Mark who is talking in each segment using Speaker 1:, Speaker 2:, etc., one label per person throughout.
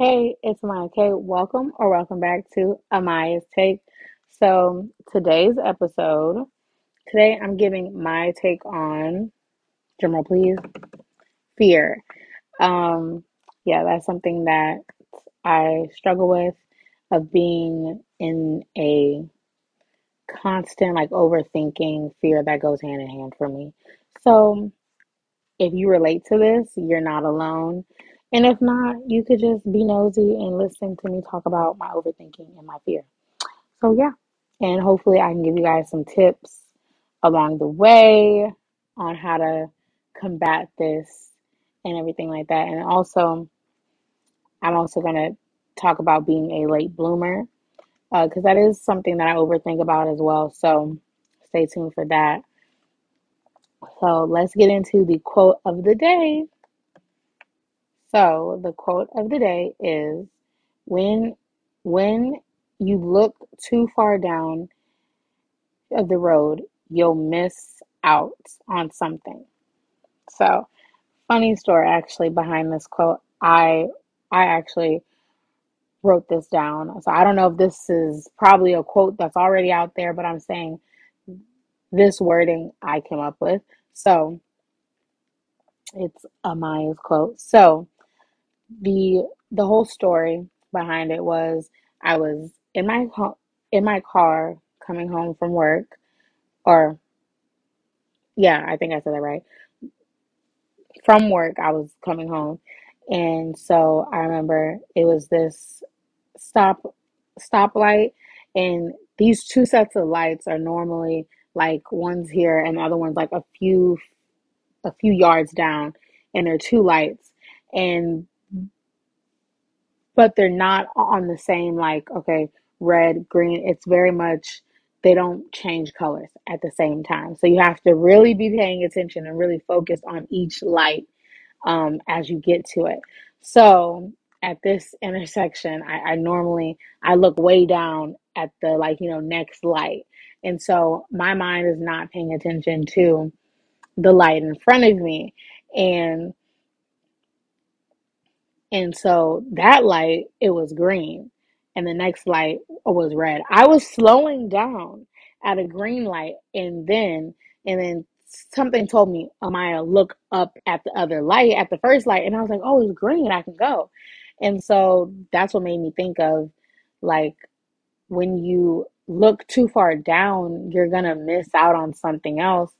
Speaker 1: Hey, it's Amaya K. Welcome or welcome back to Amaya's Take. So, today's episode, today I'm giving my take on, drumroll please, fear. Um, yeah, that's something that I struggle with of being in a constant like overthinking fear that goes hand in hand for me. So, if you relate to this, you're not alone. And if not, you could just be nosy and listen to me talk about my overthinking and my fear. So, yeah. And hopefully, I can give you guys some tips along the way on how to combat this and everything like that. And also, I'm also going to talk about being a late bloomer because uh, that is something that I overthink about as well. So, stay tuned for that. So, let's get into the quote of the day. So the quote of the day is when when you look too far down of the road, you'll miss out on something. So funny story actually behind this quote. I I actually wrote this down. So I don't know if this is probably a quote that's already out there, but I'm saying this wording I came up with. So it's Amaya's quote. So the the whole story behind it was I was in my in my car coming home from work, or yeah, I think I said that right. From work, I was coming home, and so I remember it was this stop stoplight, and these two sets of lights are normally like one's here and the other one's like a few a few yards down, and there are two lights, and but they're not on the same like okay red green it's very much they don't change colors at the same time. So you have to really be paying attention and really focus on each light um, as you get to it. So at this intersection I, I normally i look way down at the like you know next light. And so my mind is not paying attention to the light in front of me. And and so that light, it was green. And the next light was red. I was slowing down at a green light. And then, and then something told me, Amaya, look up at the other light, at the first light. And I was like, oh, it's green. I can go. And so that's what made me think of like when you look too far down, you're going to miss out on something else.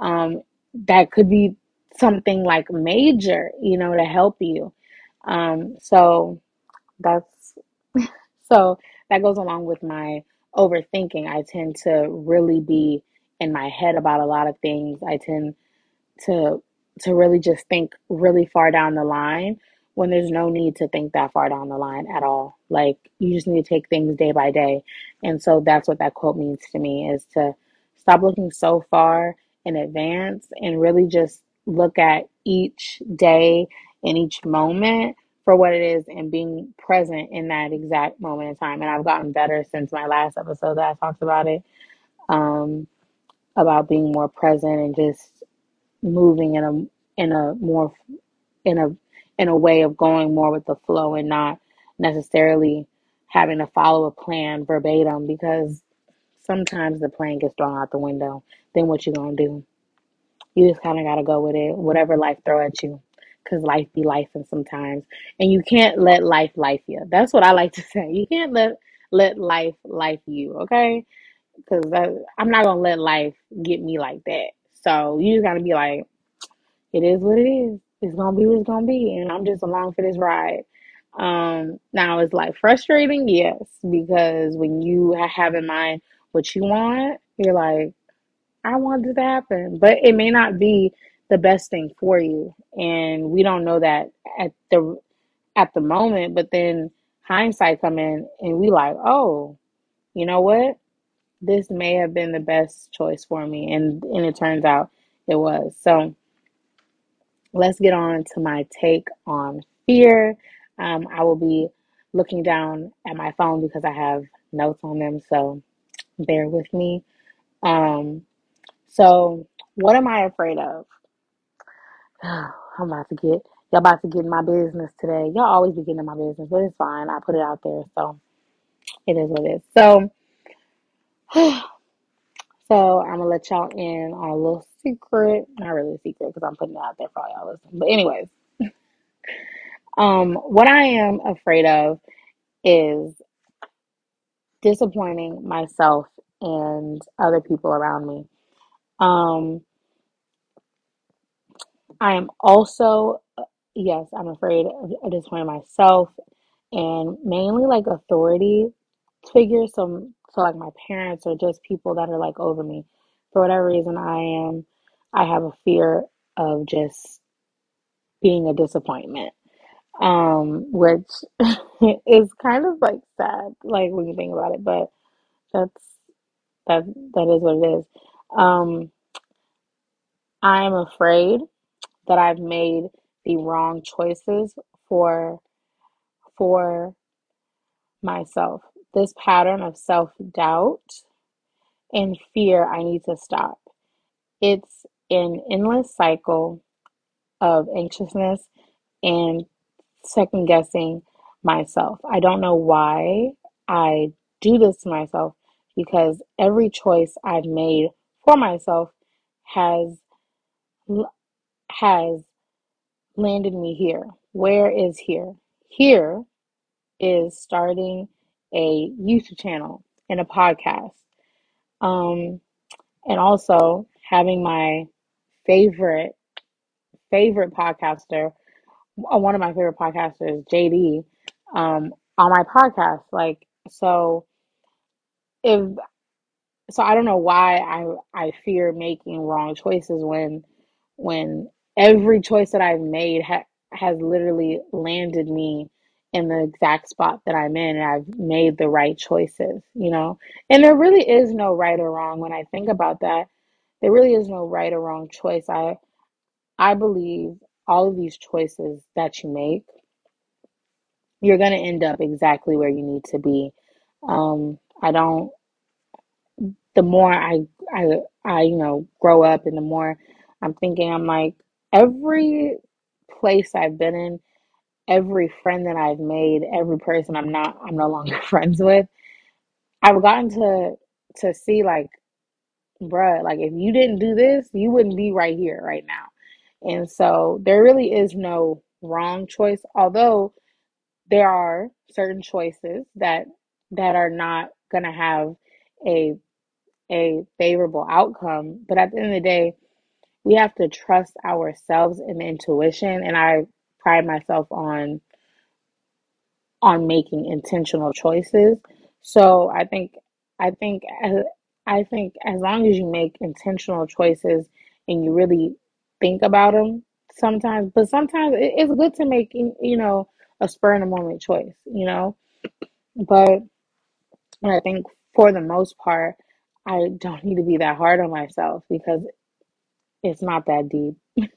Speaker 1: Um, that could be something like major, you know, to help you. Um, so that's so that goes along with my overthinking. I tend to really be in my head about a lot of things. I tend to to really just think really far down the line when there's no need to think that far down the line at all. Like you just need to take things day by day. And so that's what that quote means to me is to stop looking so far in advance and really just look at each day in each moment for what it is and being present in that exact moment in time. And I've gotten better since my last episode that I talked about it, um, about being more present and just moving in a in a more in a in a way of going more with the flow and not necessarily having to follow a plan verbatim because sometimes the plan gets thrown out the window. Then what you gonna do? You just kind of gotta go with it, whatever life throw at you because life be life and sometimes and you can't let life life you. That's what i like to say. You can't let let life life you okay? Because i'm not gonna let life get me like that. So you just gotta be like it is what it is. It's gonna be what it's gonna be and i'm just along for this ride. Um now it's like frustrating yes because when you have in mind what you want you're like i want this to happen but it may not be the best thing for you. And we don't know that at the at the moment but then hindsight come in and we like oh you know what? This may have been the best choice for me. And and it turns out it was. So let's get on to my take on fear. Um, i will be looking down at my phone because i have notes on them. So bear with me. Um, so what am i afraid of I'm about to get Y'all about to get in my business today. Y'all always be getting in my business, but it's fine. I put it out there, so it is what it is. So, so I'm gonna let y'all in on a little secret. Not really a secret because I'm putting it out there for all y'all listening. But anyways, um, what I am afraid of is disappointing myself and other people around me. Um, I am also, yes, I'm afraid of, of disappointing myself and mainly like authority figures. So, so like my parents or just people that are like over me. For whatever reason, I am, I have a fear of just being a disappointment. Um, which is kind of like sad, like when you think about it, but that's that that is what it is. Um, I'm afraid that I've made the wrong choices for for myself. This pattern of self-doubt and fear I need to stop. It's an endless cycle of anxiousness and second guessing myself. I don't know why I do this to myself because every choice I've made for myself has has landed me here. Where is here? Here is starting a YouTube channel and a podcast. Um, and also having my favorite, favorite podcaster, uh, one of my favorite podcasters, JD, um, on my podcast. Like, so if, so I don't know why I, I fear making wrong choices when, when every choice that I've made ha- has literally landed me in the exact spot that I'm in and I've made the right choices, you know? And there really is no right or wrong when I think about that. There really is no right or wrong choice. I I believe all of these choices that you make, you're going to end up exactly where you need to be. Um, I don't the more I I I you know grow up and the more I'm thinking I'm like every place I've been in, every friend that I've made, every person I'm not I'm no longer friends with, I've gotten to to see like bruh, like if you didn't do this, you wouldn't be right here right now. And so there really is no wrong choice, although there are certain choices that that are not gonna have a a favorable outcome. But at the end of the day, we have to trust ourselves and intuition. And I pride myself on on making intentional choices. So I think I think as, I think as long as you make intentional choices and you really think about them sometimes, but sometimes it's good to make you know a spur in the moment choice, you know. But I think for the most part, I don't need to be that hard on myself because it's not that deep,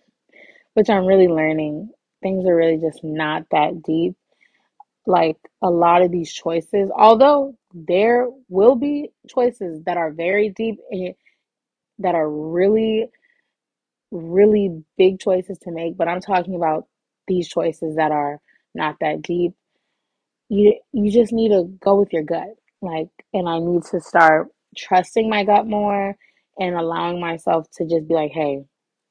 Speaker 1: which I'm really learning. Things are really just not that deep like a lot of these choices, although there will be choices that are very deep and that are really, really big choices to make, but I'm talking about these choices that are not that deep. You you just need to go with your gut. Like, and I need to start trusting my gut more and allowing myself to just be like, hey,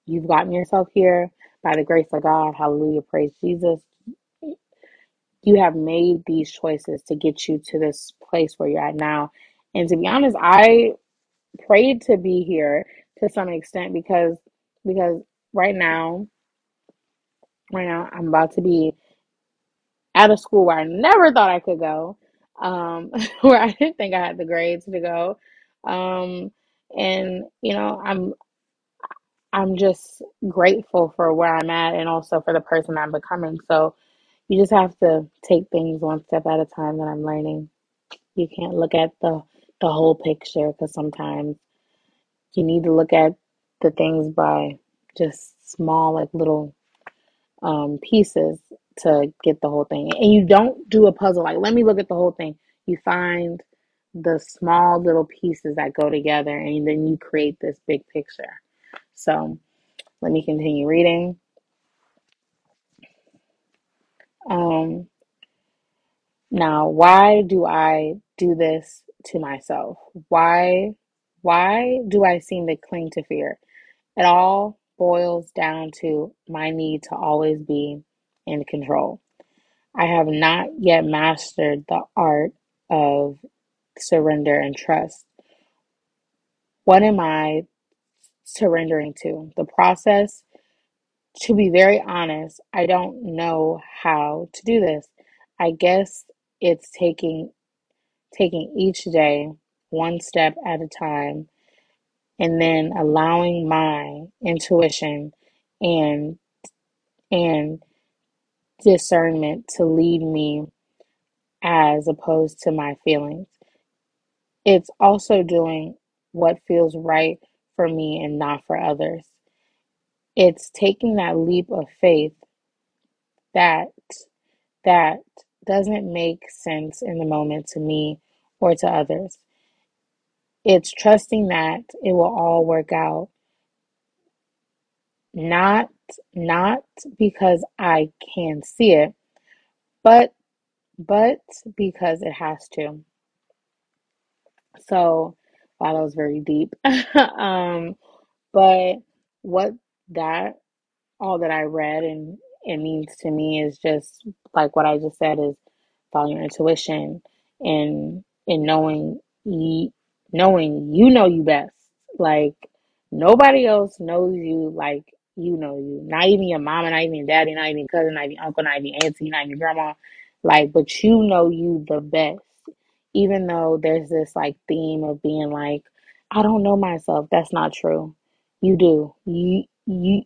Speaker 1: you've gotten yourself here by the grace of God. Hallelujah. Praise Jesus you have made these choices to get you to this place where you're at now. And to be honest, I prayed to be here to some extent because because right now, right now I'm about to be at a school where I never thought I could go, um, where I didn't think I had the grades to go. Um, and you know, I'm I'm just grateful for where I'm at and also for the person I'm becoming. So you just have to take things one step at a time that I'm learning. You can't look at the the whole picture because sometimes you need to look at the things by just small, like little um, pieces to get the whole thing. And you don't do a puzzle like, let me look at the whole thing. You find the small little pieces that go together and then you create this big picture. So let me continue reading. Um, now, why do I do this to myself? Why, why do I seem to cling to fear? It all boils down to my need to always be in control. I have not yet mastered the art of surrender and trust. What am I surrendering to? The process? To be very honest, I don't know how to do this. I guess it's taking taking each day one step at a time and then allowing my intuition and and discernment to lead me as opposed to my feelings. It's also doing what feels right for me and not for others. It's taking that leap of faith that that doesn't make sense in the moment to me or to others. It's trusting that it will all work out. Not not because I can see it, but but because it has to. So, wow, that was very deep. um, but what that all that I read and it means to me is just like what I just said is follow your intuition and and knowing you knowing you know you best. Like nobody else knows you like you know you. Not even your mama, not even your daddy, not even your cousin, not even your uncle, not even your auntie, not even your grandma. Like, but you know you the best. Even though there's this like theme of being like, I don't know myself. That's not true. You do. You you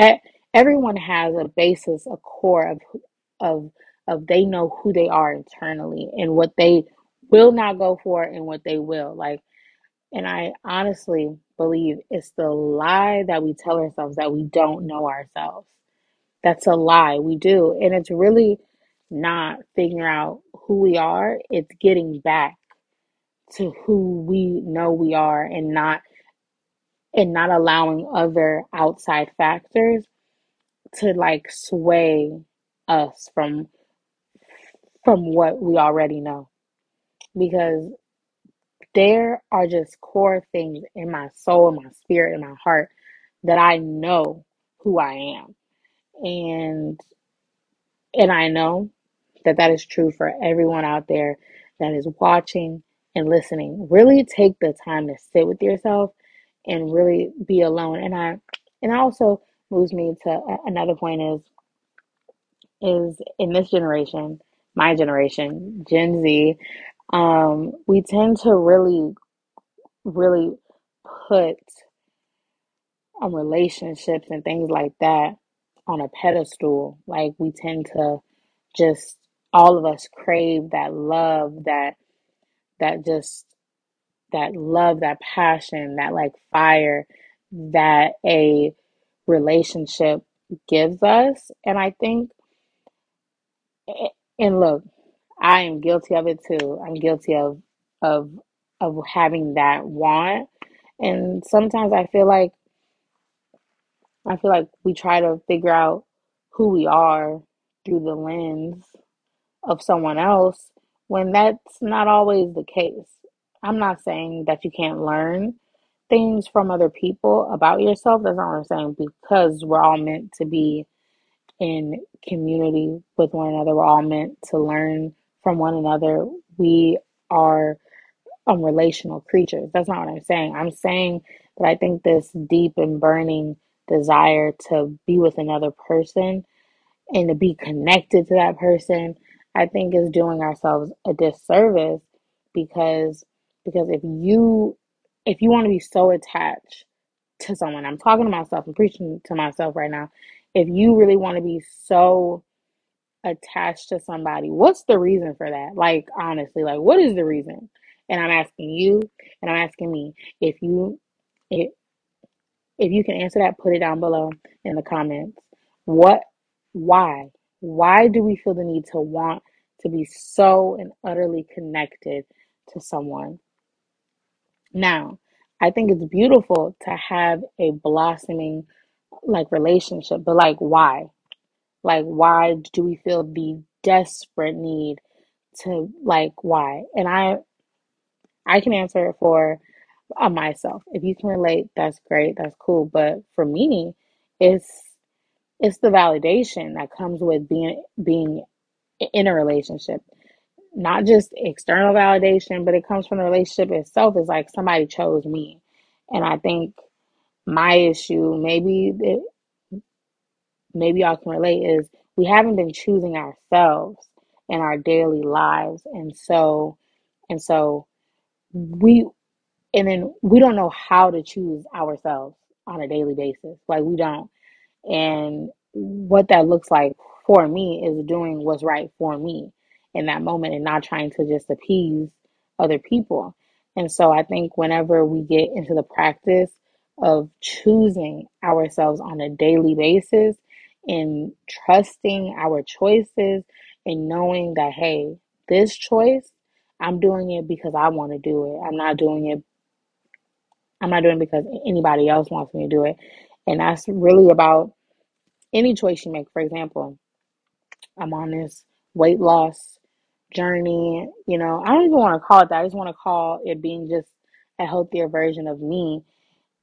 Speaker 1: e- everyone has a basis, a core of of of they know who they are internally and what they will not go for and what they will. Like, and I honestly believe it's the lie that we tell ourselves that we don't know ourselves. That's a lie. We do. And it's really not figuring out who we are. It's getting back to who we know we are and not and not allowing other outside factors to like sway us from from what we already know because there are just core things in my soul in my spirit in my heart that I know who I am and and I know that that is true for everyone out there that is watching and listening really take the time to sit with yourself and really be alone and I and that also moves me to another point is is in this generation, my generation, Gen Z, um, we tend to really, really put um, relationships and things like that on a pedestal. Like we tend to just all of us crave that love, that that just that love, that passion, that like fire that a relationship gives us. And I think, eh, and look, I am guilty of it too. I'm guilty of of of having that want. And sometimes I feel like I feel like we try to figure out who we are through the lens of someone else when that's not always the case. I'm not saying that you can't learn things from other people about yourself. That's not what I'm saying because we're all meant to be in community with one another. We're all meant to learn from one another. We are um, relational creatures. That's not what I'm saying. I'm saying that I think this deep and burning desire to be with another person and to be connected to that person, I think is doing ourselves a disservice because because if you if you want to be so attached to someone, I'm talking to myself, I'm preaching to myself right now. If you really want to be so attached to somebody, what's the reason for that? Like honestly, like what is the reason? And I'm asking you and I'm asking me if you if, if you can answer that, put it down below in the comments. What why? Why do we feel the need to want to be so and utterly connected to someone? Now, I think it's beautiful to have a blossoming like relationship, but like why? Like, why do we feel the desperate need to like why? And I I can answer it for uh, myself. If you can relate, that's great, that's cool. But for me, it's it's the validation that comes with being being in a relationship. Not just external validation, but it comes from the relationship itself. Is like somebody chose me, and I think my issue, maybe it, maybe y'all can relate, is we haven't been choosing ourselves in our daily lives, and so and so we and then we don't know how to choose ourselves on a daily basis. Like we don't. And what that looks like for me is doing what's right for me in that moment and not trying to just appease other people. And so I think whenever we get into the practice of choosing ourselves on a daily basis and trusting our choices and knowing that, hey, this choice, I'm doing it because I want to do it. I'm not doing it I'm not doing it because anybody else wants me to do it. And that's really about any choice you make. For example, I'm on this weight loss journey. You know, I don't even want to call it that. I just want to call it being just a healthier version of me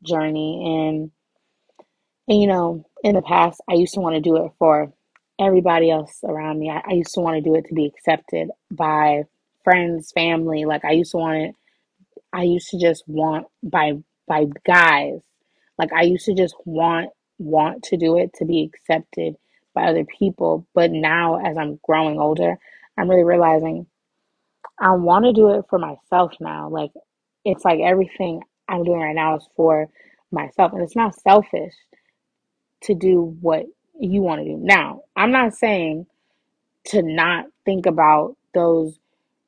Speaker 1: journey. And, and you know, in the past, I used to want to do it for everybody else around me. I, I used to want to do it to be accepted by friends, family. Like I used to want it I used to just want by by guys. Like I used to just want want to do it to be accepted by other people. But now as I'm growing older, I'm really realizing I want to do it for myself now. Like it's like everything I'm doing right now is for myself. And it's not selfish to do what you want to do. Now, I'm not saying to not think about those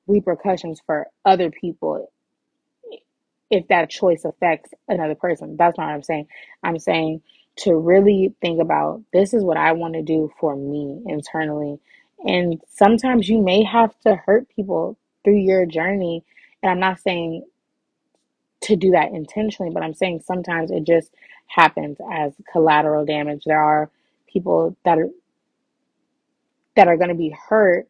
Speaker 1: repercussions for other people if that choice affects another person. That's not what I'm saying. I'm saying to really think about this is what I want to do for me internally. And sometimes you may have to hurt people through your journey. And I'm not saying to do that intentionally, but I'm saying sometimes it just happens as collateral damage. There are people that are that are going to be hurt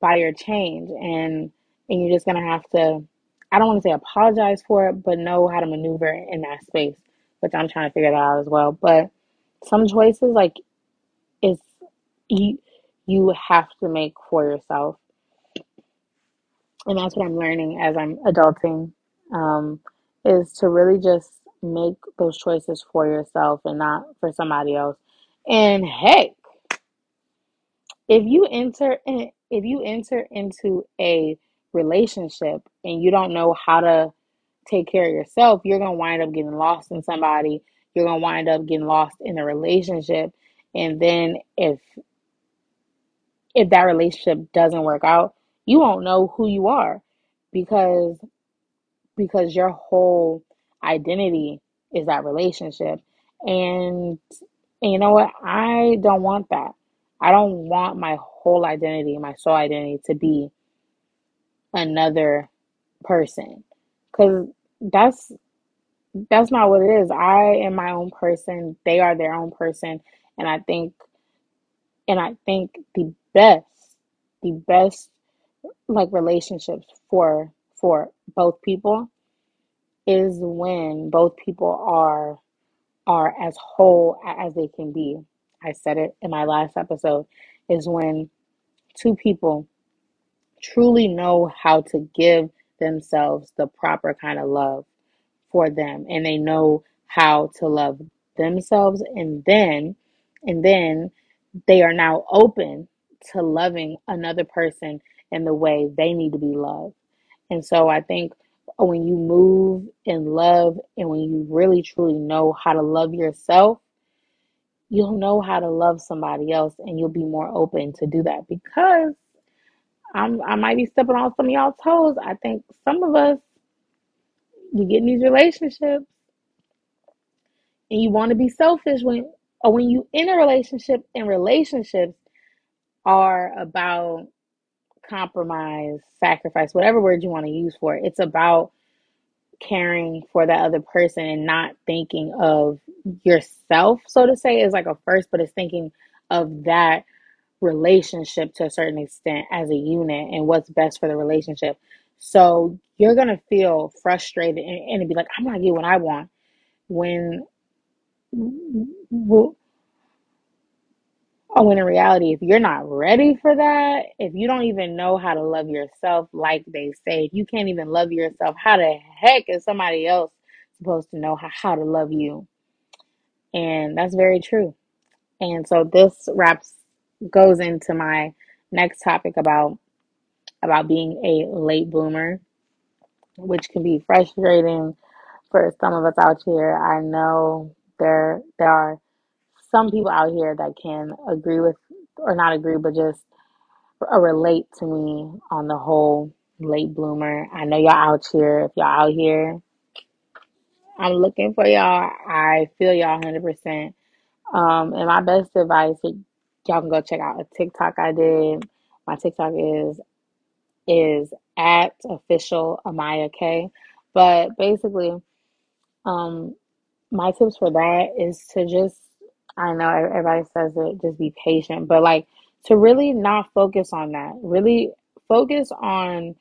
Speaker 1: by your change and and you're just going to have to I don't want to say apologize for it, but know how to maneuver in that space, which I'm trying to figure that out as well. But some choices, like, is you you have to make for yourself, and that's what I'm learning as I'm adulting, um, is to really just make those choices for yourself and not for somebody else. And heck, if you enter in, if you enter into a relationship and you don't know how to take care of yourself, you're going to wind up getting lost in somebody. You're going to wind up getting lost in a relationship. And then if if that relationship doesn't work out, you won't know who you are because because your whole identity is that relationship. And, and you know what? I don't want that. I don't want my whole identity, my soul identity to be another person. Cuz that's that's not what it is. I am my own person. They are their own person. And I think and I think the best the best like relationships for for both people is when both people are are as whole as they can be. I said it in my last episode is when two people truly know how to give themselves the proper kind of love for them and they know how to love themselves and then and then they are now open to loving another person in the way they need to be loved. And so I think when you move in love and when you really truly know how to love yourself, you'll know how to love somebody else and you'll be more open to do that because I'm I might be stepping on some of y'all toes. I think some of us you get in these relationships and you want to be selfish when or when you in a relationship and relationships are about compromise, sacrifice, whatever word you want to use for it. It's about caring for that other person and not thinking of yourself, so to say, as like a first, but it's thinking of that relationship to a certain extent as a unit and what's best for the relationship. So you're gonna feel frustrated and, and be like, I'm not getting what I want when Oh, when in reality, if you're not ready for that, if you don't even know how to love yourself, like they say, if you can't even love yourself, how the heck is somebody else supposed to know how, how to love you? And that's very true. And so this wraps goes into my next topic about about being a late bloomer, which can be frustrating for some of us out here. I know there there are some people out here that can agree with or not agree, but just relate to me on the whole late bloomer. I know y'all out here. If y'all out here, I'm looking for y'all. I feel y'all 100%. Um, and my best advice, y'all can go check out a TikTok I did. My TikTok is is at official Amaya K. But basically, um, my tips for that is to just I know everybody says it, just be patient, but like to really not focus on that. Really focus on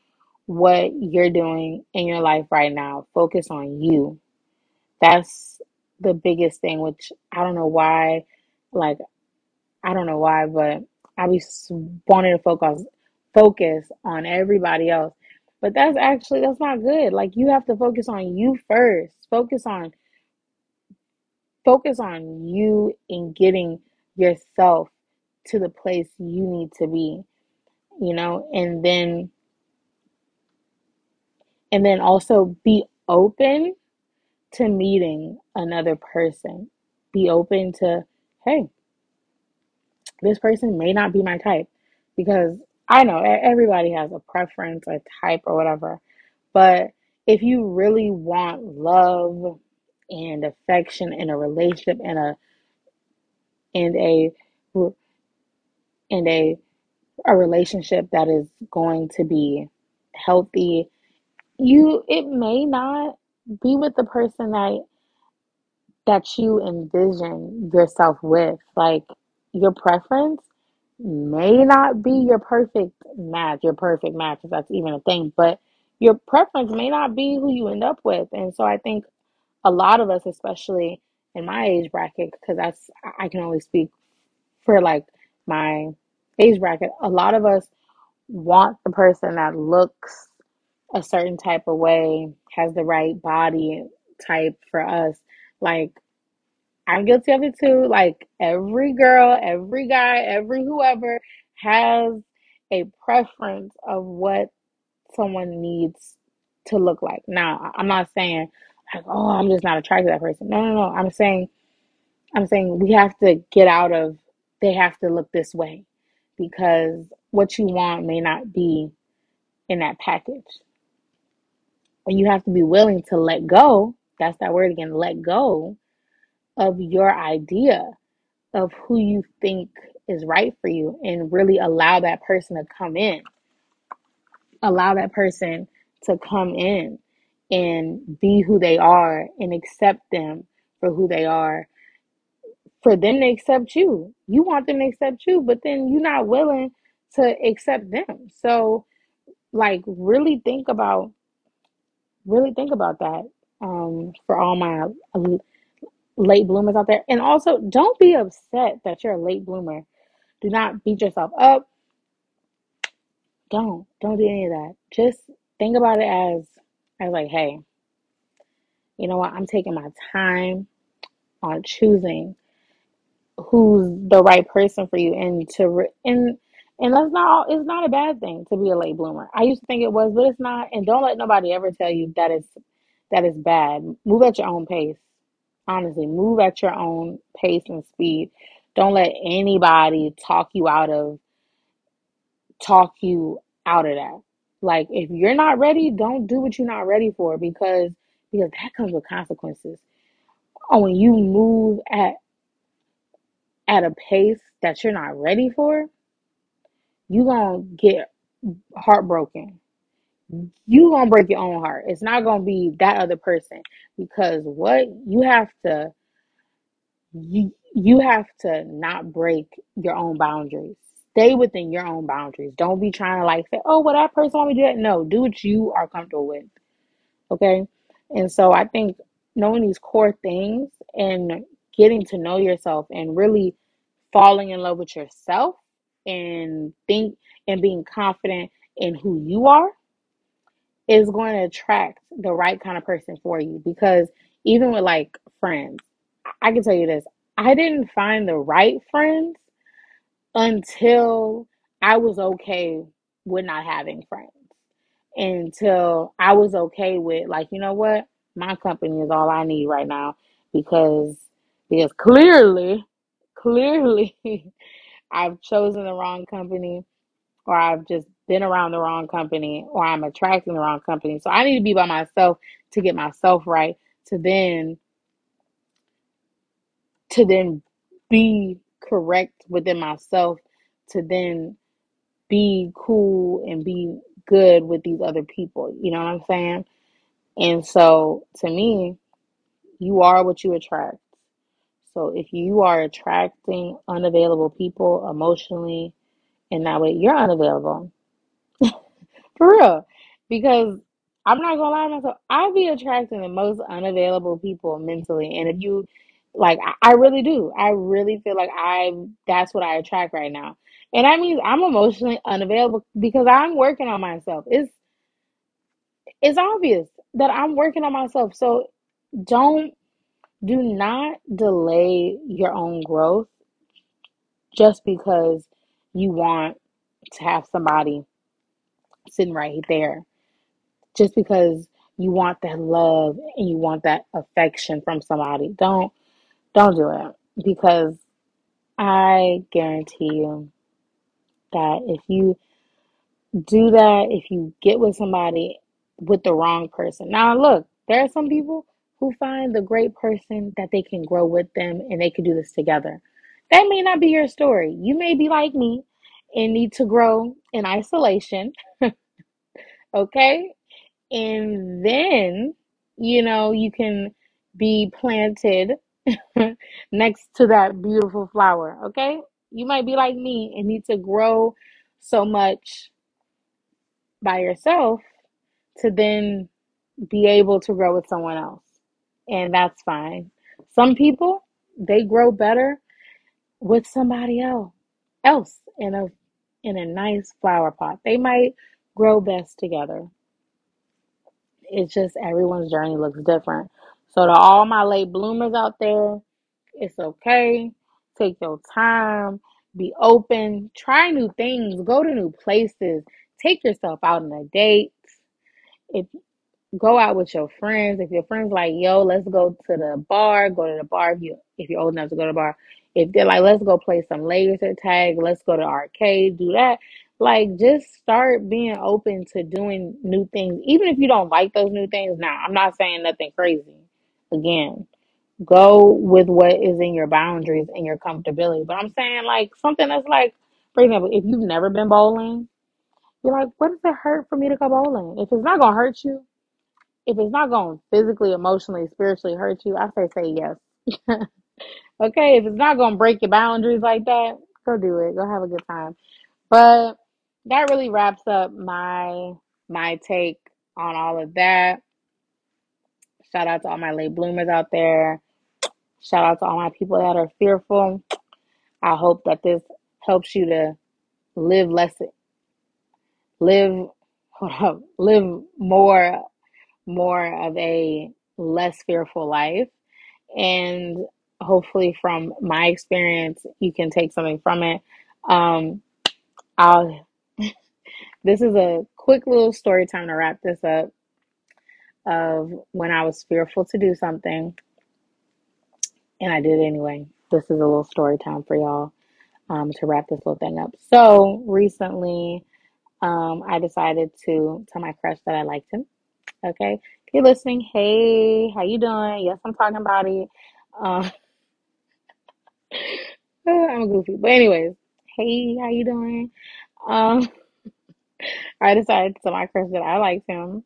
Speaker 1: what you're doing in your life right now. Focus on you. That's the biggest thing, which I don't know why, like, I don't know why, but I be wanting to focus focus on everybody else. But that's actually that's not good. Like you have to focus on you first. Focus on focus on you and getting yourself to the place you need to be you know and then and then also be open to meeting another person be open to hey this person may not be my type because i know everybody has a preference a type or whatever. But if you really want love and affection in a relationship and a and a and a a relationship that is going to be healthy you it may not be with the person that that you envision yourself with. Like your preference may not be your perfect match your perfect match if that's even a thing but your preference may not be who you end up with and so i think a lot of us especially in my age bracket because that's i can only speak for like my age bracket a lot of us want the person that looks a certain type of way, has the right body type for us. Like, I'm guilty of it too. Like, every girl, every guy, every whoever has a preference of what someone needs to look like. Now, I'm not saying like, oh, I'm just not attracted to that person. No, no, no. I'm saying, I'm saying we have to get out of they have to look this way because what you want may not be in that package. And you have to be willing to let go. That's that word again, let go of your idea of who you think is right for you and really allow that person to come in. Allow that person to come in and be who they are and accept them for who they are. For them to accept you. You want them to accept you, but then you're not willing to accept them. So, like, really think about really think about that um, for all my late bloomers out there. And also, don't be upset that you're a late bloomer. Do not beat yourself up. Don't don't do any of that. Just think about it as as like, hey, you know what? I'm taking my time on choosing who's the right person for you, and to re- and and that's not it's not a bad thing to be a late bloomer. I used to think it was, but it's not. And don't let nobody ever tell you that is that is bad. Move at your own pace. Honestly, move at your own pace and speed. Don't let anybody talk you out of talk you out of that. Like if you're not ready, don't do what you're not ready for because because that comes with consequences. Oh, when you move at at a pace that you're not ready for, you gonna get heartbroken. You gonna break your own heart. It's not gonna be that other person because what you have to you you have to not break your own boundaries. stay within your own boundaries. Don't be trying to like say, oh, well, that person want me to do that. No, do what you are comfortable with. Okay. And so I think knowing these core things and getting to know yourself and really falling in love with yourself and think and being confident in who you are is going to attract the right kind of person for you because even with like friends i can tell you this i didn't find the right friends until i was okay with not having friends until i was okay with like you know what my company is all i need right now because because clearly clearly I've chosen the wrong company or I've just been around the wrong company or I'm attracting the wrong company. So I need to be by myself to get myself right to then to then be correct within myself to then be cool and be good with these other people. You know what I'm saying? And so to me, you are what you attract. So if you are attracting unavailable people emotionally, and that way you're unavailable. For real. Because I'm not gonna lie to myself, I be attracting the most unavailable people mentally. And if you like I, really do. I really feel like I that's what I attract right now. And that means I'm emotionally unavailable because I'm working on myself. It's it's obvious that I'm working on myself. So don't do not delay your own growth just because you want to have somebody sitting right there just because you want that love and you want that affection from somebody. Don't don't do it because i guarantee you that if you do that if you get with somebody with the wrong person. Now look there are some people who find the great person that they can grow with them and they can do this together. That may not be your story. You may be like me and need to grow in isolation okay? And then you know you can be planted next to that beautiful flower okay? You might be like me and need to grow so much by yourself to then be able to grow with someone else and that's fine. Some people they grow better with somebody else else in a in a nice flower pot. They might grow best together it's just everyone's journey looks different. So to all my late bloomers out there, it's okay. Take your time, be open, try new things, go to new places, take yourself out on a date. If go out with your friends. If your friends like, yo, let's go to the bar, go to the bar if you if you're old enough to go to the bar. If they're like, let's go play some laser tag, let's go to arcade, do that. Like just start being open to doing new things. Even if you don't like those new things. Now, I'm not saying nothing crazy. Again, go with what is in your boundaries and your comfortability. But I'm saying like something that's like, for example, if you've never been bowling, you're like, what does it hurt for me to go bowling? If it's not gonna hurt you, if it's not going to physically, emotionally, spiritually hurt you, I say say yes. okay, if it's not going to break your boundaries like that, go do it. Go have a good time. But that really wraps up my my take on all of that. Shout out to all my late bloomers out there. Shout out to all my people that are fearful. I hope that this helps you to live less live hold up, live more more of a less fearful life. And hopefully, from my experience, you can take something from it. Um, I'll. This is a quick little story time to wrap this up. Of when I was fearful to do something, and I did anyway. This is a little story time for y'all um, to wrap this little thing up. So recently, um, I decided to tell my crush that I liked him. Okay, if you're listening, hey, how you doing? Yes, I'm talking about it. Uh, I'm goofy, but anyways, hey, how you doing? Um, I decided to my crush that I liked him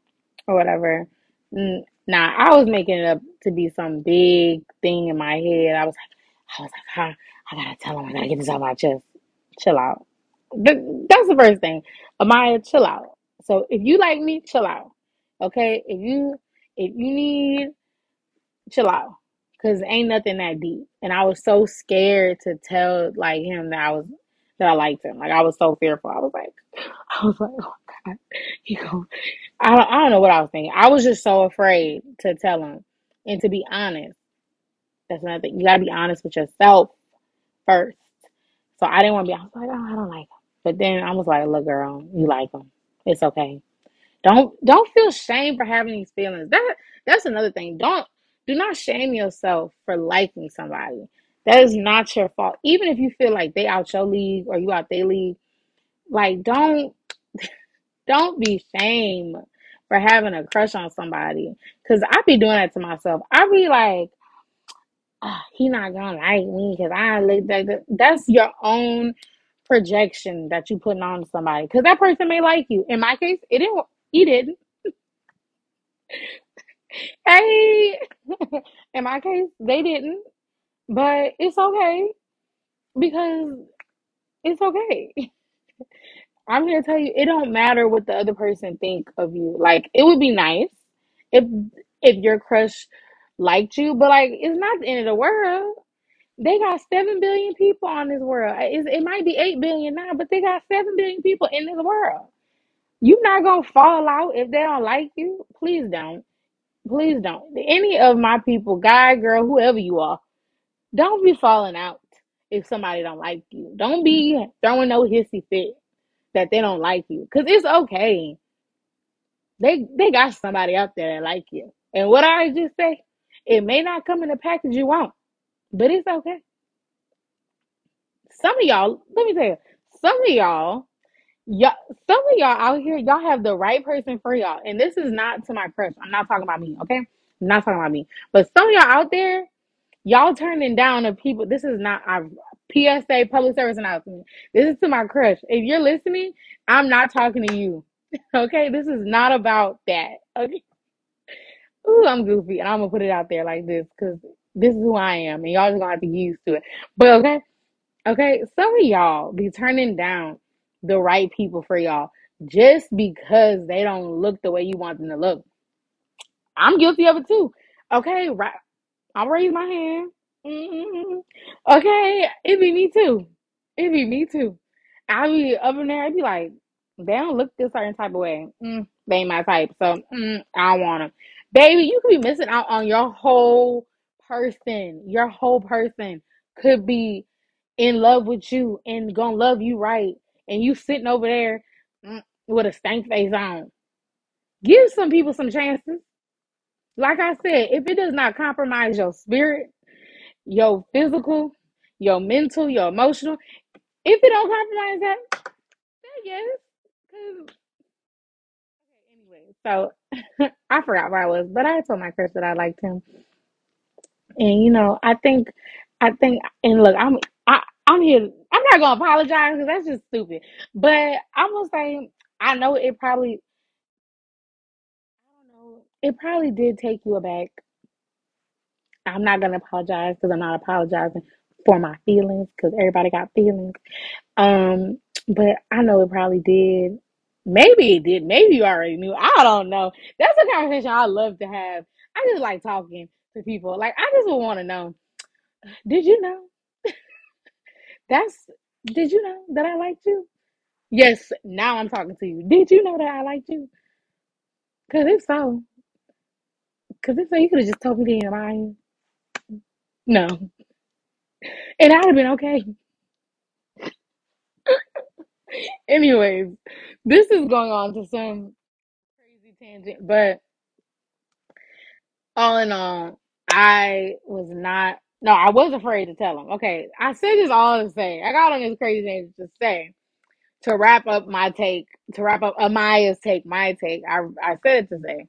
Speaker 1: or whatever. Nah, I was making it up to be some big thing in my head. I was like, I was like, huh, I gotta tell him, I gotta get this off my chest. Chill out. Th- That's the first thing. Amaya, chill out. So if you like me, chill out. Okay? If you if you need chill out. Cause ain't nothing that deep. And I was so scared to tell like him that I was that I liked him. Like I was so fearful. I was like I was like, oh God, he go I don't, I don't know what I was thinking. I was just so afraid to tell him. And to be honest, that's another thing. You gotta be honest with yourself first. So I didn't want to be I was like, oh, I don't like him. But then I was like, look, girl, you like him. It's okay. Don't don't feel shame for having these feelings. That that's another thing. Don't do not shame yourself for liking somebody. That is not your fault. Even if you feel like they out your league or you out their league, like don't don't be shame for having a crush on somebody. Cause I be doing that to myself. I be like, "Ah, he not gonna like me because I look like that. That's your own projection that you putting on somebody. Cause that person may like you. In my case, it didn't. He didn't. Hey, in my case, they didn't, but it's okay because it's okay. I'm here to tell you, it don't matter what the other person think of you. Like, it would be nice if if your crush liked you, but like, it's not the end of the world. They got seven billion people on this world. It's, it might be eight billion now, but they got seven billion people in this world. You're not gonna fall out if they don't like you. Please don't. Please don't. Any of my people, guy, girl, whoever you are Don't be falling out if somebody don't like you. Don't be throwing no hissy fit that they don't like you. Cause it's okay. They they got somebody out there that like you. And what I just say, it may not come in the package you want, but it's okay. Some of y'all, let me tell you, some of y'all, y'all, some of y'all out here, y'all have the right person for y'all. And this is not to my crush. I'm not talking about me, okay? I'm not talking about me. But some of y'all out there, Y'all turning down the people. This is not our PSA public service announcement. This is to my crush. If you're listening, I'm not talking to you. Okay, this is not about that. Okay. Ooh, I'm goofy, and I'm gonna put it out there like this because this is who I am, and y'all just gonna have to get used to it. But okay, okay, some of y'all be turning down the right people for y'all just because they don't look the way you want them to look. I'm guilty of it too. Okay, right. I'll raise my hand. mm Okay, it be me too. It be me too. I be up in there. I be like, they don't look this certain type of way. Mm, they ain't my type, so mm, I don't want them. Baby, you could be missing out on your whole person. Your whole person could be in love with you and gonna love you right, and you sitting over there mm, with a stank face on. Give some people some chances. Like I said, if it does not compromise your spirit your physical, your mental, your emotional. If it don't compromise that, then yes. 'Cause- anyway, so I forgot where I was, but I told my crush that I liked him, and you know, I think, I think, and look, I'm, I, I'm here. I'm not gonna apologize because that's just stupid. But I'm gonna say, I know it probably, it probably did take you aback. I'm not gonna apologize because I'm not apologizing for my feelings because everybody got feelings. Um, but I know it probably did. Maybe it did. Maybe you already knew. I don't know. That's a conversation I love to have. I just like talking to people. Like I just want to know. Did you know? That's. Did you know that I liked you? Yes. Now I'm talking to you. Did you know that I liked you? Cause if so, cause if so, you could have just told me then, Ryan. No, and I'd have been okay. Anyways, this is going on to some crazy tangent, but all in all, I was not. No, I was afraid to tell him. Okay, I said this all to say. I got on this crazy tangent to say to wrap up my take, to wrap up Amaya's take, my take. I I said it to say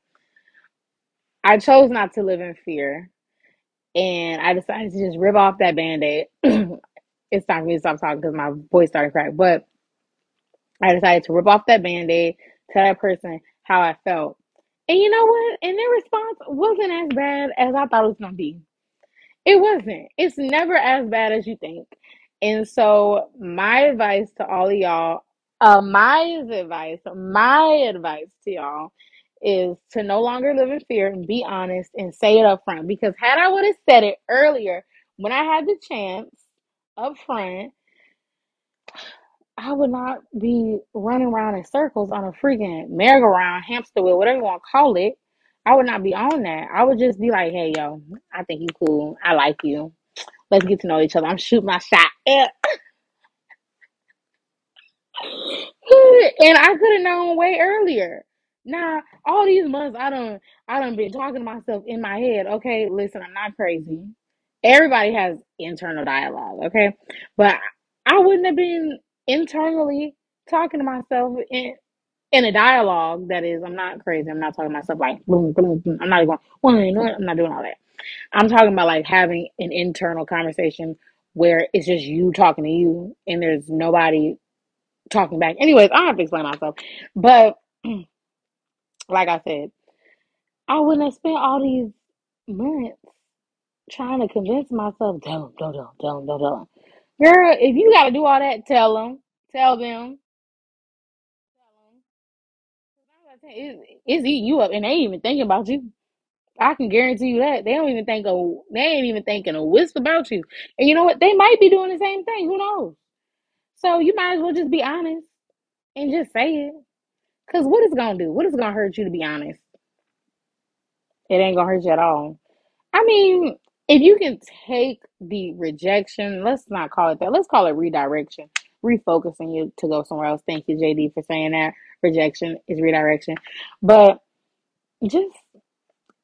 Speaker 1: I chose not to live in fear, and I decided to just rip off that band aid. it's time for me to stop talking because my voice started to crack. But I decided to rip off that band aid, tell that person how I felt. And you know what? And their response wasn't as bad as I thought it was gonna be. It wasn't. It's never as bad as you think. And so, my advice to all of y'all, uh, my advice, my advice to y'all is to no longer live in fear and be honest and say it up front. Because had I would have said it earlier when I had the chance up front, I would not be running around in circles on a freaking merry-go-round, hamster wheel, whatever you want to call it. I would not be on that. I would just be like, hey, yo, I think you cool. I like you. Let's get to know each other. I'm shooting my shot. And I could have known way earlier. Now, all these months I don't I don't been talking to myself in my head. Okay, listen, I'm not crazy. Everybody has internal dialogue, okay? But I wouldn't have been internally talking to myself in in a dialogue that is I'm not crazy. I'm not talking to myself like boom, boom, boom. I'm not even going, I'm not doing all that. I'm talking about like having an internal conversation where it's just you talking to you and there's nobody talking back. Anyways, I have to explain myself. But like I said, I wouldn't have spent all these months trying to convince myself, don't, don't, don't, don't, don't. Girl, if you got to do all that, tell them. Tell them. It's, eating you up, and they ain't even thinking about you. I can guarantee you that they don't even think of they ain't even thinking a wisp about you. And you know what? They might be doing the same thing. Who knows? So you might as well just be honest and just say it. Cause what is gonna do? What is gonna hurt you to be honest? It ain't gonna hurt you at all. I mean, if you can take the rejection, let's not call it that. Let's call it redirection, refocusing you to go somewhere else. Thank you, JD, for saying that. Rejection is redirection, but just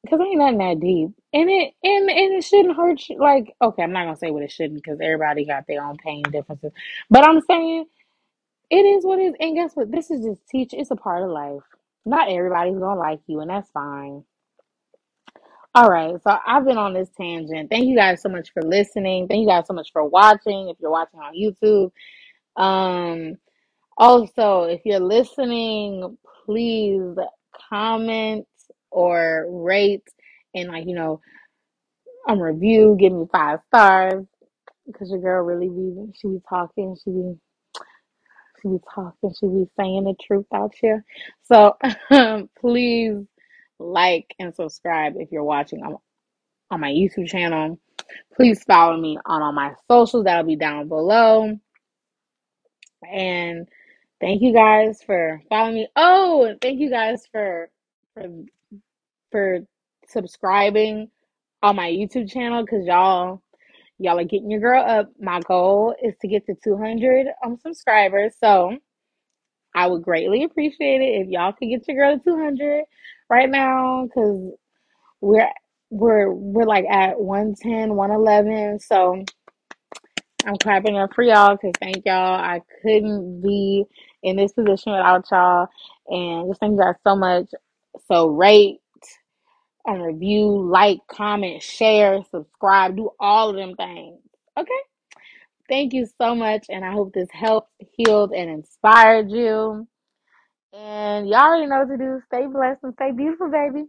Speaker 1: because ain't nothing that deep, and it and and it shouldn't hurt you. Like, okay, I'm not gonna say what it shouldn't because everybody got their own pain differences, but I'm saying it is what it is. And guess what? This is just teach. It's a part of life. Not everybody's gonna like you, and that's fine. All right, so I've been on this tangent. Thank you guys so much for listening. Thank you guys so much for watching. If you're watching on YouTube, um, also if you're listening, please comment or rate and like you know, um, review. Give me five stars because your girl really be she be talking. She be she be talking. She be saying the truth out here. So um, please like and subscribe if you're watching on on my YouTube channel. Please follow me on all my socials. That'll be down below. And thank you guys for following me. Oh, and thank you guys for for for subscribing on my YouTube channel because y'all y'all are getting your girl up. My goal is to get to 200 um subscribers. So I would greatly appreciate it if y'all could get your girl to 200 right now because we're we're we're like at 110 111 so I'm clapping up for y'all because thank y'all. I couldn't be in this position without y'all. And just thank you guys so much. So rate and review, like, comment, share, subscribe, do all of them things. Okay? Thank you so much. And I hope this helped, healed, and inspired you. And y'all already know what to do. Stay blessed and stay beautiful, baby.